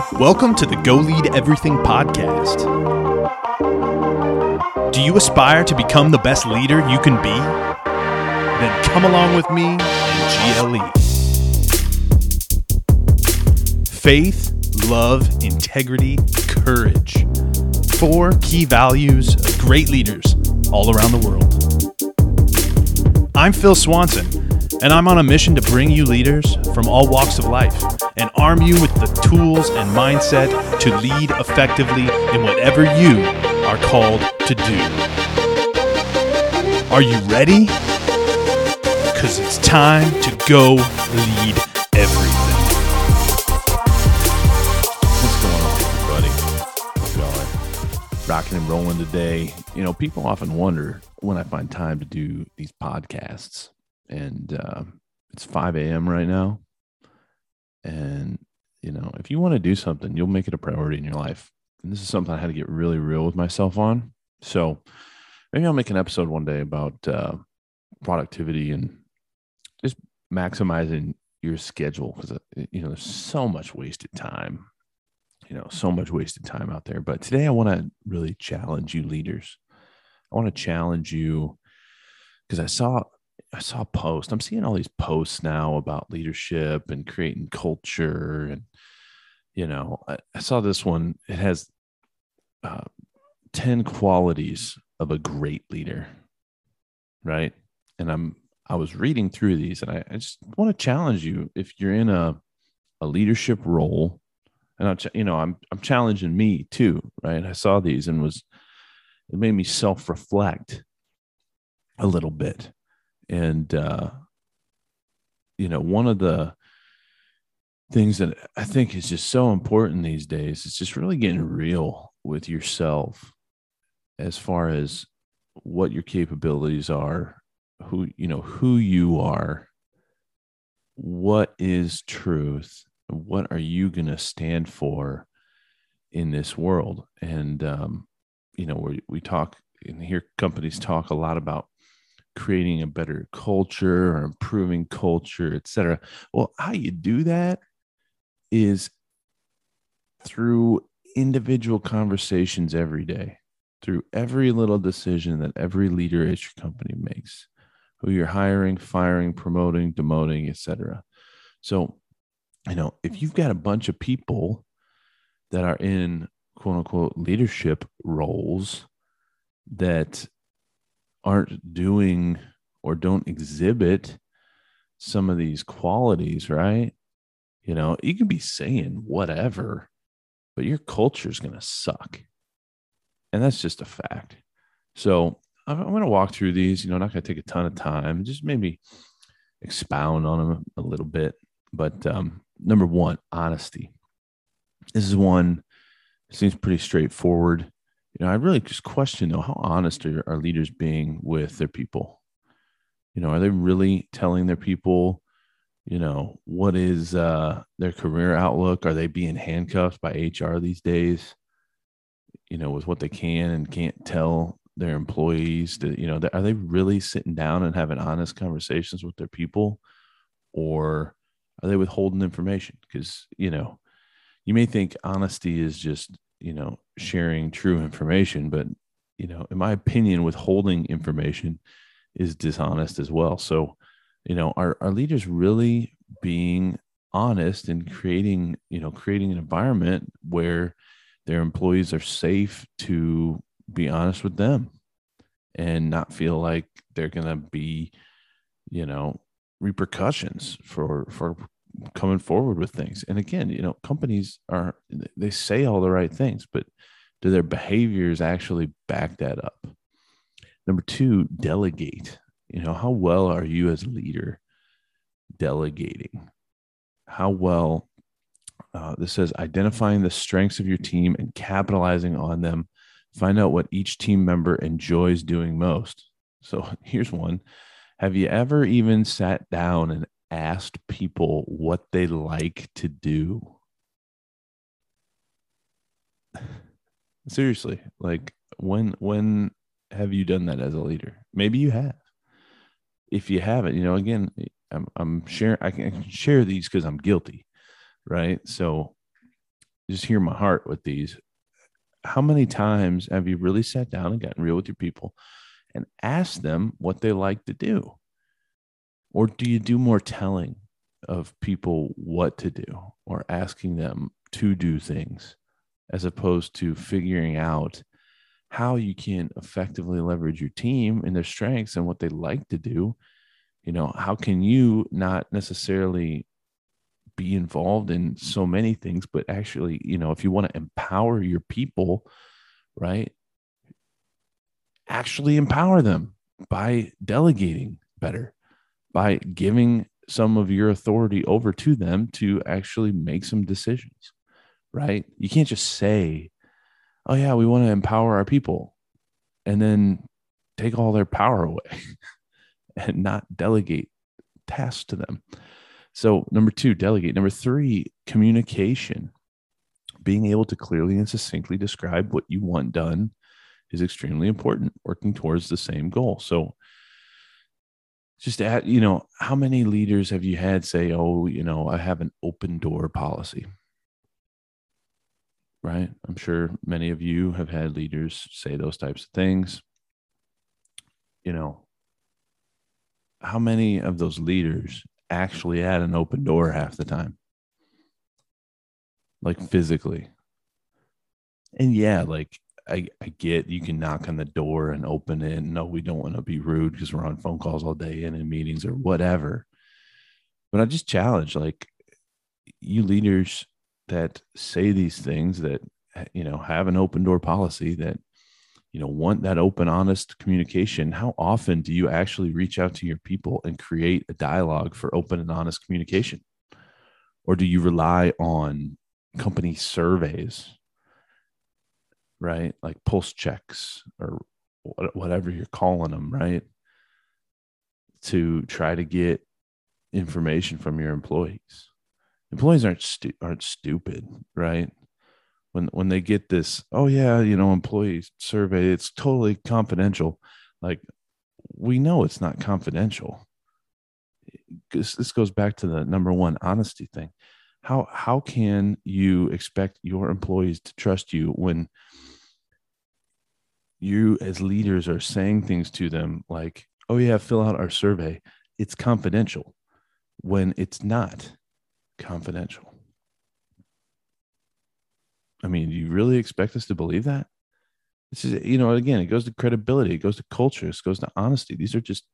Welcome to the Go Lead Everything podcast. Do you aspire to become the best leader you can be? Then come along with me and GLE. Faith, love, integrity, courage. Four key values of great leaders all around the world. I'm Phil Swanson, and I'm on a mission to bring you leaders from all walks of life and arm you with the tools and mindset to lead effectively in whatever you are called to do. Are you ready? Because it's time to go lead everything. What's going on, everybody? How's? Rocking and rolling today. You know, people often wonder when I find time to do these podcasts, and uh, it's 5 a.m. right now. And, you know, if you want to do something, you'll make it a priority in your life. And this is something I had to get really real with myself on. So maybe I'll make an episode one day about uh, productivity and just maximizing your schedule because, you know, there's so much wasted time you know so much wasted time out there but today i want to really challenge you leaders i want to challenge you because i saw i saw a post i'm seeing all these posts now about leadership and creating culture and you know i, I saw this one it has uh, 10 qualities of a great leader right and i'm i was reading through these and i, I just want to challenge you if you're in a a leadership role and I'm, you know, I'm, I'm challenging me too, right? I saw these and was, it made me self reflect a little bit. And, uh, you know, one of the things that I think is just so important these days is just really getting real with yourself as far as what your capabilities are, who, you know, who you are, what is truth, what are you going to stand for in this world? And um, you know we, we talk and hear companies talk a lot about creating a better culture or improving culture etc. well how you do that is through individual conversations every day through every little decision that every leader at your company makes who you're hiring firing promoting demoting etc so you know, if you've got a bunch of people that are in quote unquote leadership roles that aren't doing or don't exhibit some of these qualities, right? You know, you can be saying whatever, but your culture is going to suck. And that's just a fact. So I'm, I'm going to walk through these, you know, not going to take a ton of time, just maybe expound on them a little bit. But um, number one, honesty. This is one seems pretty straightforward. You know, I really just question though, how honest are our leaders being with their people? You know, are they really telling their people, you know, what is uh, their career outlook? Are they being handcuffed by HR these days? You know, with what they can and can't tell their employees to, you know, are they really sitting down and having honest conversations with their people? Or are they withholding information? Because, you know, you may think honesty is just, you know, sharing true information, but, you know, in my opinion, withholding information is dishonest as well. So, you know, are, are leaders really being honest and creating, you know, creating an environment where their employees are safe to be honest with them and not feel like they're going to be, you know, repercussions for for coming forward with things. And again, you know, companies are they say all the right things, but do their behaviors actually back that up? Number two, delegate. You know, how well are you as a leader delegating? How well uh, this says identifying the strengths of your team and capitalizing on them. Find out what each team member enjoys doing most. So here's one have you ever even sat down and asked people what they like to do? Seriously, like when when have you done that as a leader? Maybe you have. If you haven't, you know, again, I'm I'm sharing I can share these because I'm guilty, right? So just hear my heart with these. How many times have you really sat down and gotten real with your people and asked them what they like to do? Or do you do more telling of people what to do or asking them to do things as opposed to figuring out how you can effectively leverage your team and their strengths and what they like to do? You know, how can you not necessarily be involved in so many things, but actually, you know, if you want to empower your people, right? Actually empower them by delegating better, by giving some of your authority over to them to actually make some decisions, right? You can't just say, oh, yeah, we want to empower our people and then take all their power away and not delegate tasks to them. So, number two, delegate. Number three, communication. Being able to clearly and succinctly describe what you want done is extremely important, working towards the same goal. So, just at, you know, how many leaders have you had say, oh, you know, I have an open door policy? Right. I'm sure many of you have had leaders say those types of things. You know, how many of those leaders actually had an open door half the time, like physically. And yeah, like I, I get you can knock on the door and open it. No, we don't want to be rude because we're on phone calls all day and in meetings or whatever. But I just challenge like you leaders that say these things that you know have an open door policy that you know want that open honest communication how often do you actually reach out to your people and create a dialogue for open and honest communication or do you rely on company surveys right? Like pulse checks or whatever you're calling them right? To try to get information from your employees. Employees aren't stu- aren't stupid right? When when they get this oh yeah you know employee survey it's totally confidential like we know it's not confidential. This, this goes back to the number one honesty thing. How how can you expect your employees to trust you when you as leaders are saying things to them like oh yeah fill out our survey it's confidential when it's not confidential I mean, do you really expect us to believe that? This is, you know, again, it goes to credibility, it goes to culture, it goes to honesty. These are just,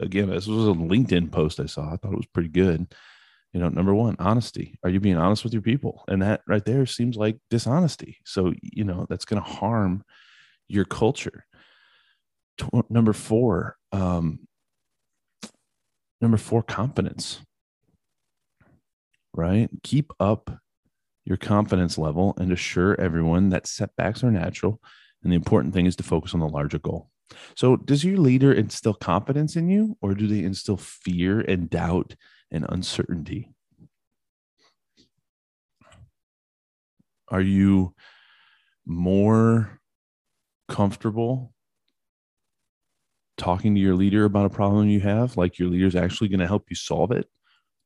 again, this was a LinkedIn post I saw. I thought it was pretty good. You know, number one, honesty. Are you being honest with your people? And that right there seems like dishonesty. So, you know, that's going to harm your culture. number four, um, number four, confidence. Right? Keep up your confidence level and assure everyone that setbacks are natural. And the important thing is to focus on the larger goal. So, does your leader instill confidence in you, or do they instill fear and doubt and uncertainty? Are you more comfortable talking to your leader about a problem you have, like your leader's actually going to help you solve it?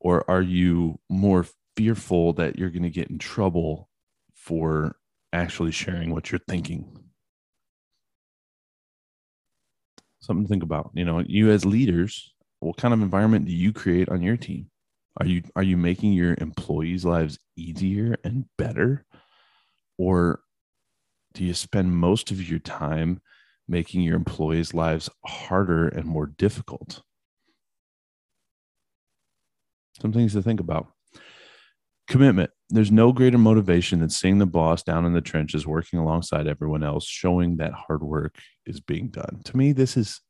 Or are you more fearful that you're going to get in trouble for actually sharing what you're thinking. Something to think about. You know, you as leaders, what kind of environment do you create on your team? Are you are you making your employees' lives easier and better? Or do you spend most of your time making your employees' lives harder and more difficult? Some things to think about. Commitment. There's no greater motivation than seeing the boss down in the trenches working alongside everyone else showing that hard work is being done. To me this is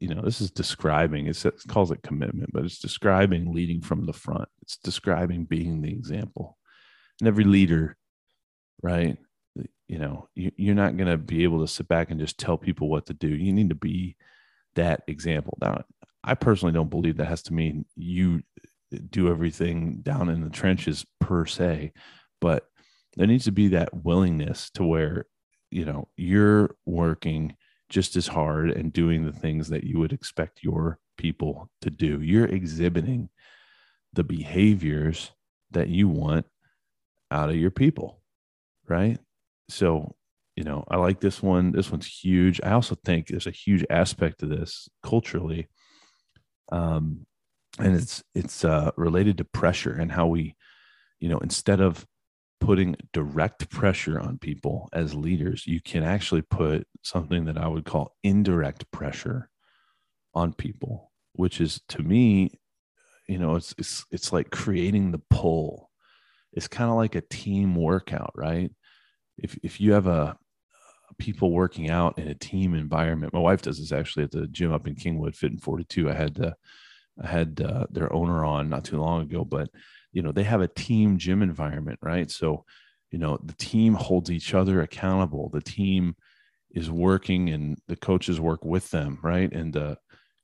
you know this is describing it calls it commitment but it's describing leading from the front. It's describing being the example. And every leader right you know you, you're not going to be able to sit back and just tell people what to do you need to be that example now i personally don't believe that has to mean you do everything down in the trenches per se, but there needs to be that willingness to where, you know, you're working just as hard and doing the things that you would expect your people to do. You're exhibiting the behaviors that you want out of your people. right? So, you know, I like this one. This one's huge. I also think there's a huge aspect to this culturally. Um, and it's it's uh, related to pressure and how we, you know, instead of putting direct pressure on people as leaders, you can actually put something that I would call indirect pressure on people, which is to me, you know, it's it's it's like creating the pull. It's kind of like a team workout, right? If if you have a people working out in a team environment, my wife does this actually at the gym up in Kingwood, Fit and 42. I had uh, I had uh, their owner on not too long ago, but you know they have a team gym environment, right? So you know the team holds each other accountable. The team is working, and the coaches work with them, right? And uh,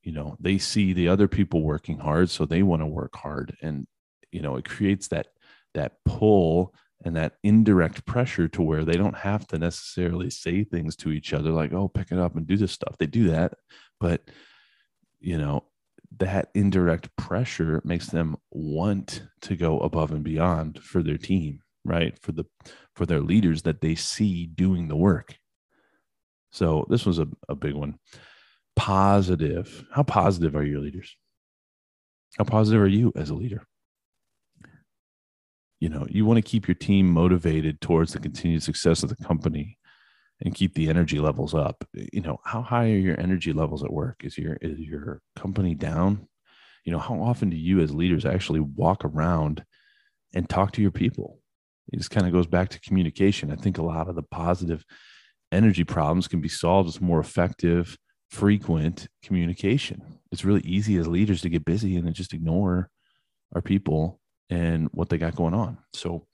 you know they see the other people working hard so they want to work hard and you know it creates that that pull and that indirect pressure to where they don't have to necessarily say things to each other like oh pick it up and do this stuff they do that but you know that indirect pressure makes them want to go above and beyond for their team right for the for their leaders that they see doing the work so this was a, a big one positive. How positive are your leaders? How positive are you as a leader? You know, you want to keep your team motivated towards the continued success of the company and keep the energy levels up. You know, how high are your energy levels at work? Is your is your company down? You know, how often do you as leaders actually walk around and talk to your people? It just kind of goes back to communication. I think a lot of the positive energy problems can be solved with more effective frequent communication. It's really easy as leaders to get busy and then just ignore our people and what they got going on. So,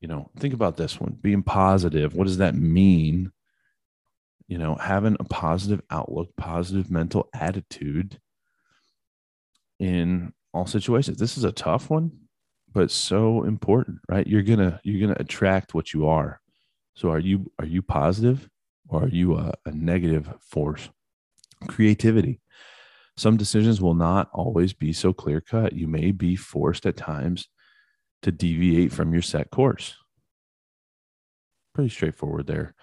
you know, think about this one being positive. What does that mean? You know, having a positive outlook, positive mental attitude in all situations. This is a tough one, but so important, right? You're gonna you're gonna attract what you are. So are you are you positive or are you a, a negative force? creativity. Some decisions will not always be so clear cut. You may be forced at times to deviate from your set course. Pretty straightforward there.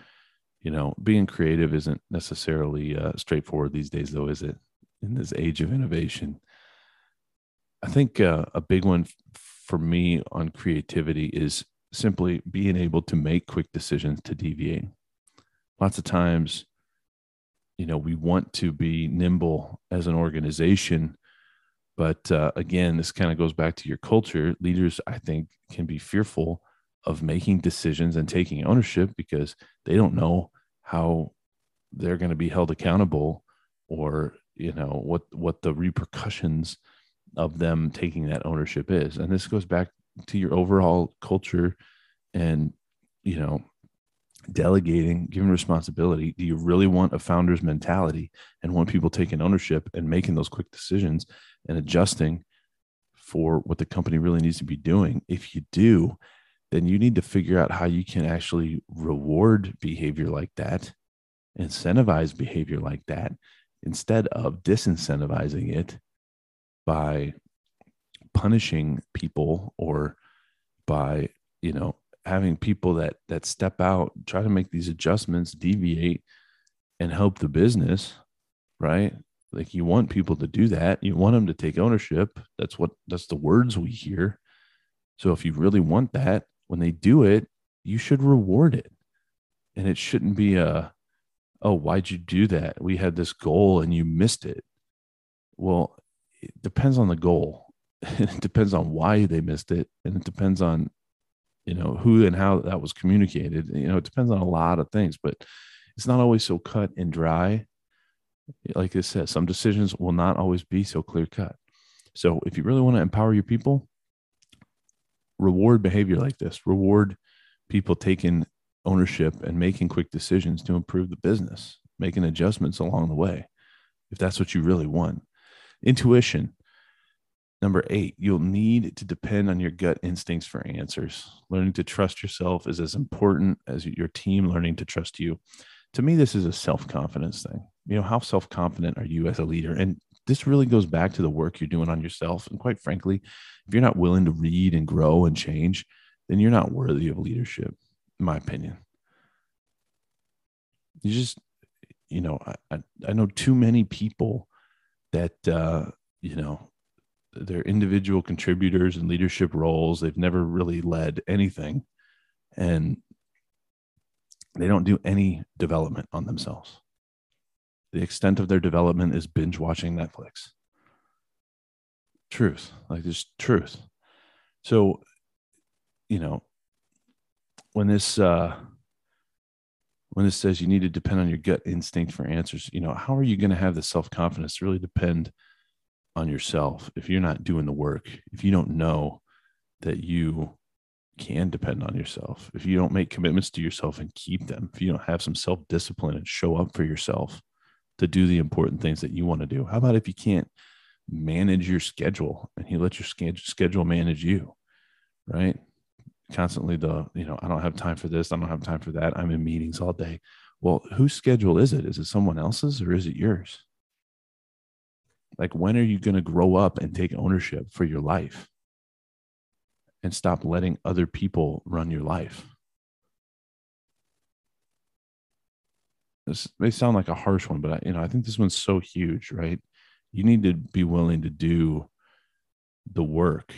You know, being creative isn't necessarily uh, straightforward these days, though, is it? In this age of innovation, I think uh, a big one for me on creativity is simply being able to make quick decisions to deviate. Lots of times, you know we want to be nimble as an organization. But uh, again this kind of goes back to your culture. Leaders i think can be fearful of making decisions and taking ownership because they don't know how they're going to be held accountable or you know what what the repercussions of them taking that ownership is. And this goes back to your overall culture and you know delegating, giving responsibility? Do you really want a founder's mentality and want people taking ownership and making those quick decisions and adjusting for what the company really needs to be doing? If you do, then you need to figure out how you can actually reward behavior like that, incentivize behavior like that, instead of disincentivizing it by punishing people or by you know having people that that step out, try to make these adjustments, deviate, and help the business, right? Like you want people to do that. You want them to take ownership. That's what that's the words we hear. So if you really want that, when they do it, you should reward it. And it shouldn't be a, oh, why'd you do that? We had this goal and you missed it. Well, it depends on the goal. it depends on why they missed it. And it depends on you know who and how that was communicated you know it depends on a lot of things but it's not always so cut and dry. Like i said some decisions will not always be so clear cut. So if you really want to empower your people reward behavior like this reward people taking ownership and making quick decisions to improve the business making adjustments along the way if that's what you really want. Intuition Number eight, you'll need to depend on your gut instincts for answers. Learning to trust yourself is as important as your team learning to trust you. To me, this is a self confidence thing. You know, how self confident are you as a leader? And this really goes back to the work you're doing on yourself. And quite frankly, if you're not willing to read and grow and change, then you're not worthy of leadership. in my opinion. You just, you know, I, I know too many people that, uh, you know, they're individual contributors and leadership roles. They've never really led anything. And they don't do any development on themselves. The extent of their development is binge watching Netflix. Truth, like just truth. So, you know, when this uh when this says you need to depend on your gut instinct for answers, you know, how are you going to have the self-confidence to really depend on yourself if you're not doing the work, if you don't know that you can depend on yourself, if you don't make commitments to yourself and keep them, if you don't have some self discipline and show up for yourself to do the important things that you want to do, how about if you can't manage your schedule and you let your schedule manage you, right? Constantly, the, you know, I don't have time for this, I don't have time for that, I'm in meetings all day. Well, whose schedule is it? Is it someone else's or is it yours? Like, when are you going to grow up and take ownership for your life? and stop letting other people run your life. This may sound like a harsh one, but I, you know, I think this one's so huge, right? You need to be willing to do the work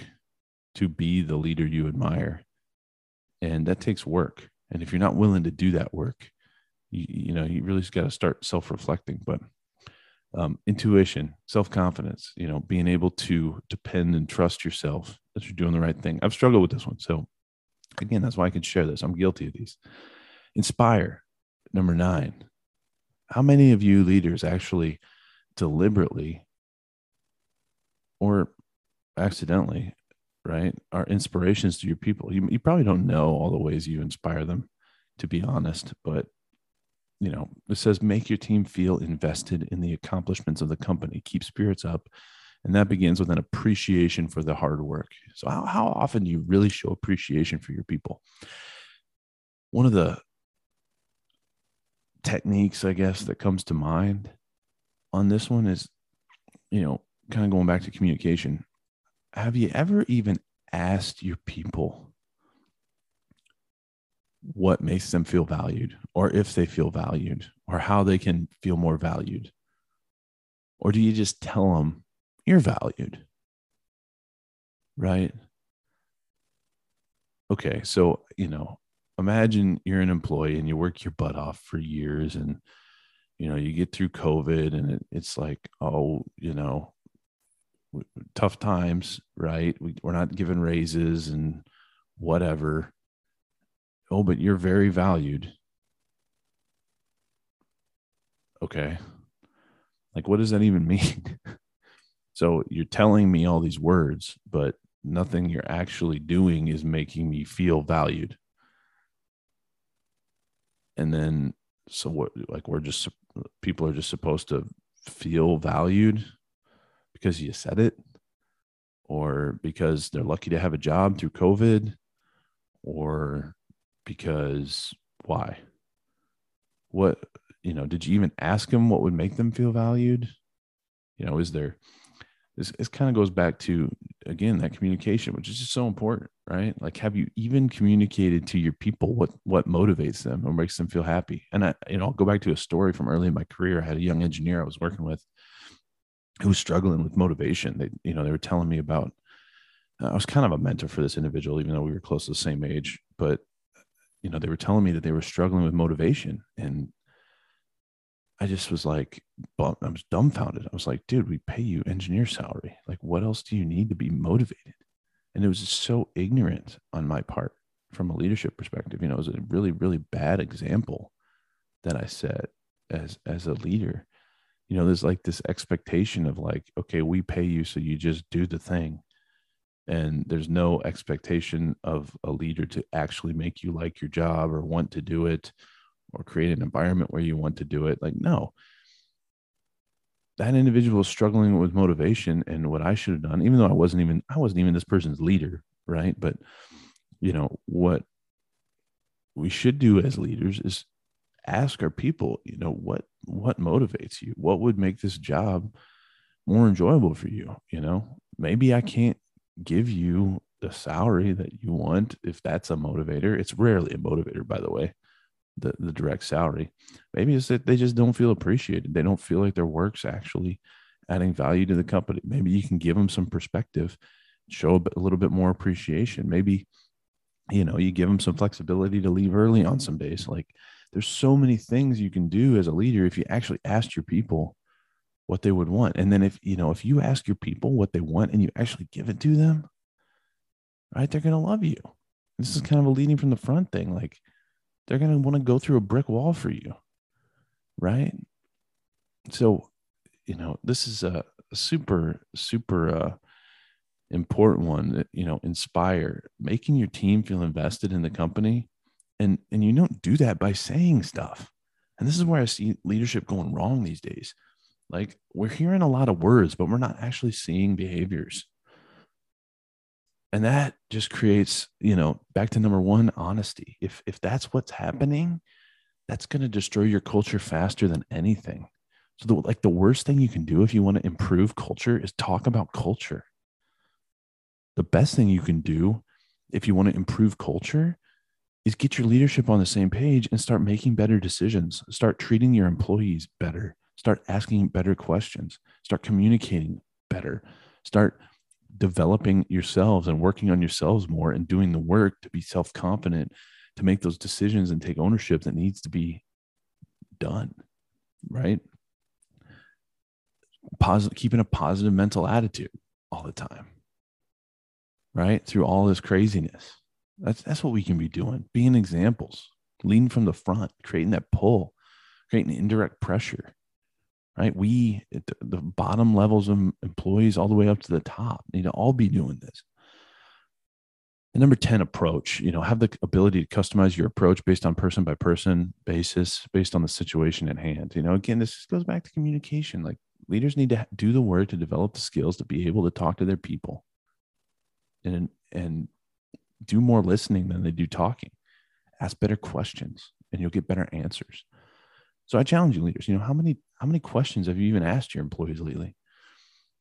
to be the leader you admire. And that takes work. And if you're not willing to do that work, you, you know, you really just got to start self-reflecting. But um, intuition, self-confidence, you know, being able to depend and trust yourself that you're doing the right thing. I've struggled with this one. So again, that's why I can share this. I'm guilty of these. Inspire, number nine. How many of you leaders actually deliberately or accidentally, right, are inspirations to your people? You, you probably don't know all the ways you inspire them, to be honest, but you know, it says make your team feel invested in the accomplishments of the company, keep spirits up, and that begins with an appreciation for the hard work. So, how, how often do you really show appreciation for your people? One of the techniques, I guess, that comes to mind on this one is, you know, kind of going back to communication. Have you ever even asked your people what makes them feel valued, or if they feel valued, or how they can feel more valued? Or do you just tell them you're valued. Right? Okay, so, you know, imagine you're an employee and you work your butt off for years and you know, you get through COVID and it, it's like, oh, you know, tough times, right? We, we're not given raises and whatever. Oh, but you're very valued. Okay. Like, what does that even mean? So you're telling me all these words, but nothing you're actually doing is making me feel valued. And then, so what, like, we're just, people are just supposed to feel valued because you said it, or because they're lucky to have a job through COVID, or because why? What, you know, did you even ask them what would make them feel valued? You know, is there, this, this kind of goes back to again that communication which is just so important right like have you even communicated to your people what what motivates them or makes them feel happy and i you know i'll go back to a story from early in my career i had a young engineer i was working with who was struggling with motivation they you know they were telling me about i was kind of a mentor for this individual even though we were close to the same age but you know they were telling me that they were struggling with motivation and I just was like, I was dumbfounded. I was like, dude, we pay you engineer salary. Like, what else do you need to be motivated? And it was just so ignorant on my part from a leadership perspective. You know, it was a really, really bad example that I set as as a leader. You know, there's like this expectation of like, okay, we pay you, so you just do the thing. And there's no expectation of a leader to actually make you like your job or want to do it or create an environment where you want to do it. Like, no, that individual is struggling with motivation and what I should have done, even though I wasn't even, I wasn't even this person's leader. Right. But, you know, what we should do as leaders is ask our people, you know, what, what motivates you? What would make this job more enjoyable for you? You know, maybe I can't give you the salary that you want if that's a motivator. It's rarely a motivator by the way the, the direct salary. Maybe it's that they just don't feel appreciated. They don't feel like their work's actually adding value to the company. Maybe you can give them some perspective show a, bit, a little bit more appreciation. Maybe you know you give them some flexibility to leave early on some days. Like there's so many things you can do as a leader if you actually ask your people what they would want and then if you know if you ask your people what they want and you actually give it to them right? They're going to love you. This is kind of a leading from the front thing. Like they're going to want to go through a brick wall for you, right? So, you know, this is a, super, super uh, important one. You know, inspire, making your team feel invested in the company, and and you don't do that by saying stuff. And this is where I see leadership going wrong these days. Like we're hearing a lot of words, but we're not actually seeing behaviors. And that just creates you know back to number one honesty. If if that's what's happening that's going to destroy your culture faster than anything. So the, like the worst thing you can do if you want to improve culture is talk about culture. The best thing you can do if you want to improve culture is get your leadership on the same page and start making better decisions. Start treating your employees better start asking better questions start communicating better start developing yourselves and working on yourselves more and doing the work to be self confident to make those decisions and take ownership that needs to be done. Right. Positive, keeping a positive mental attitude all the time. Right. Through all this craziness. That's, that's what we can be doing, being examples, leading from the front, creating that pull, creating indirect pressure right? We, the bottom levels of employees, all the way up to the top, need to all be doing this. And number 10, approach, you know, have the ability to customize your approach based on person by person basis, based on the situation at hand. You know, again, this goes back to communication. Like leaders need to do the work to develop the skills to be able to talk to their people and, and do more listening than they do talking. Ask better questions and you'll get better answers. So I challenge you, leaders. You know, how many how many questions have you even asked your employees lately,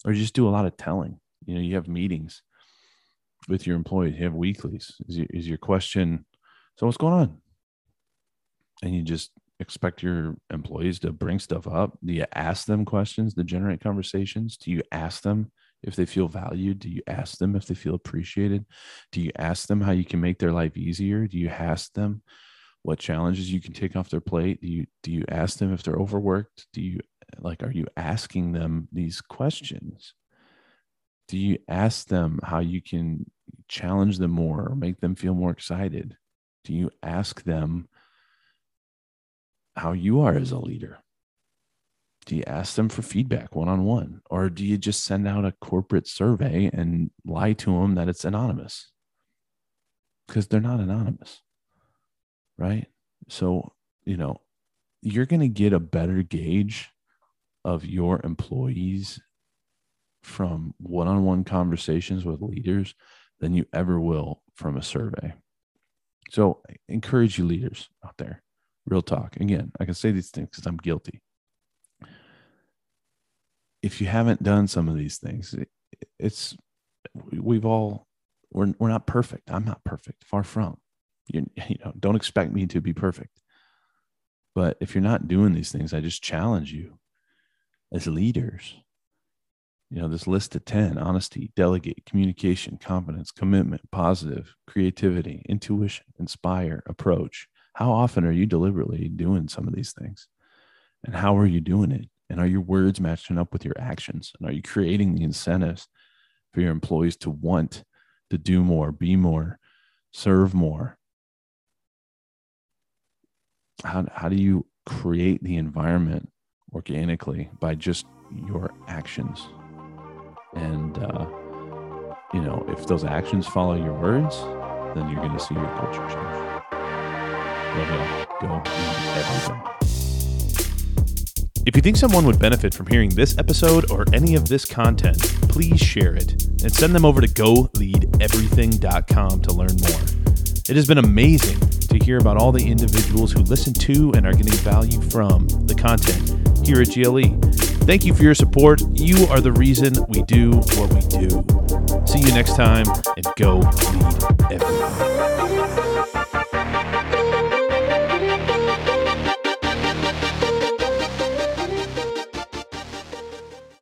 or you just do a lot of telling? You know, you have meetings with your employees. You have weeklies. Is your, is your question? So what's going on? And you just expect your employees to bring stuff up. Do you ask them questions to generate conversations? Do you ask them if they feel valued? Do you ask them if they feel appreciated? Do you ask them how you can make their life easier? Do you ask them what challenges you can take off their plate? Do you do you ask them if they're overworked? Do you like are you asking them these questions? Do you ask them how you can challenge them more or make them feel more excited? Do you ask them how you are as a leader? Do you ask them for feedback one on one or do you just send out a corporate survey and lie to them that it's anonymous? Because they're not anonymous right? So, you know, you're going to get a better gauge of your employees from one on one conversations with leaders than you ever will from a survey. So, I encourage you, leaders out there, real talk. Again, I can say these things because I'm guilty. If you haven't done some of these things, it's we've all we're, we're not perfect. I'm not perfect, far from you, know, don't expect me to be perfect. But if you're not doing these things, I just challenge you as leaders. You know, this list of 10 honesty, delegate, communication, confidence, commitment, positive, creativity, intuition, inspire, approach. How often are you deliberately doing some of these things? And how are you doing it? And are your words matching up with your actions? And are you creating the incentives for your employees to want to do more, be more, serve more, how, how do you create the environment organically by just your actions? And uh, you know if those actions follow your words then you're going to see your culture change. Love you go everything. If you think someone would benefit from hearing this episode or any of this content, please share it and send them over to goleadeverything.com to learn more. It has been amazing hear about all the individuals who listen to and are getting value from the content here at GLE. Thank you for your support. You are the reason we do what we do. See you next time and go lead everyone.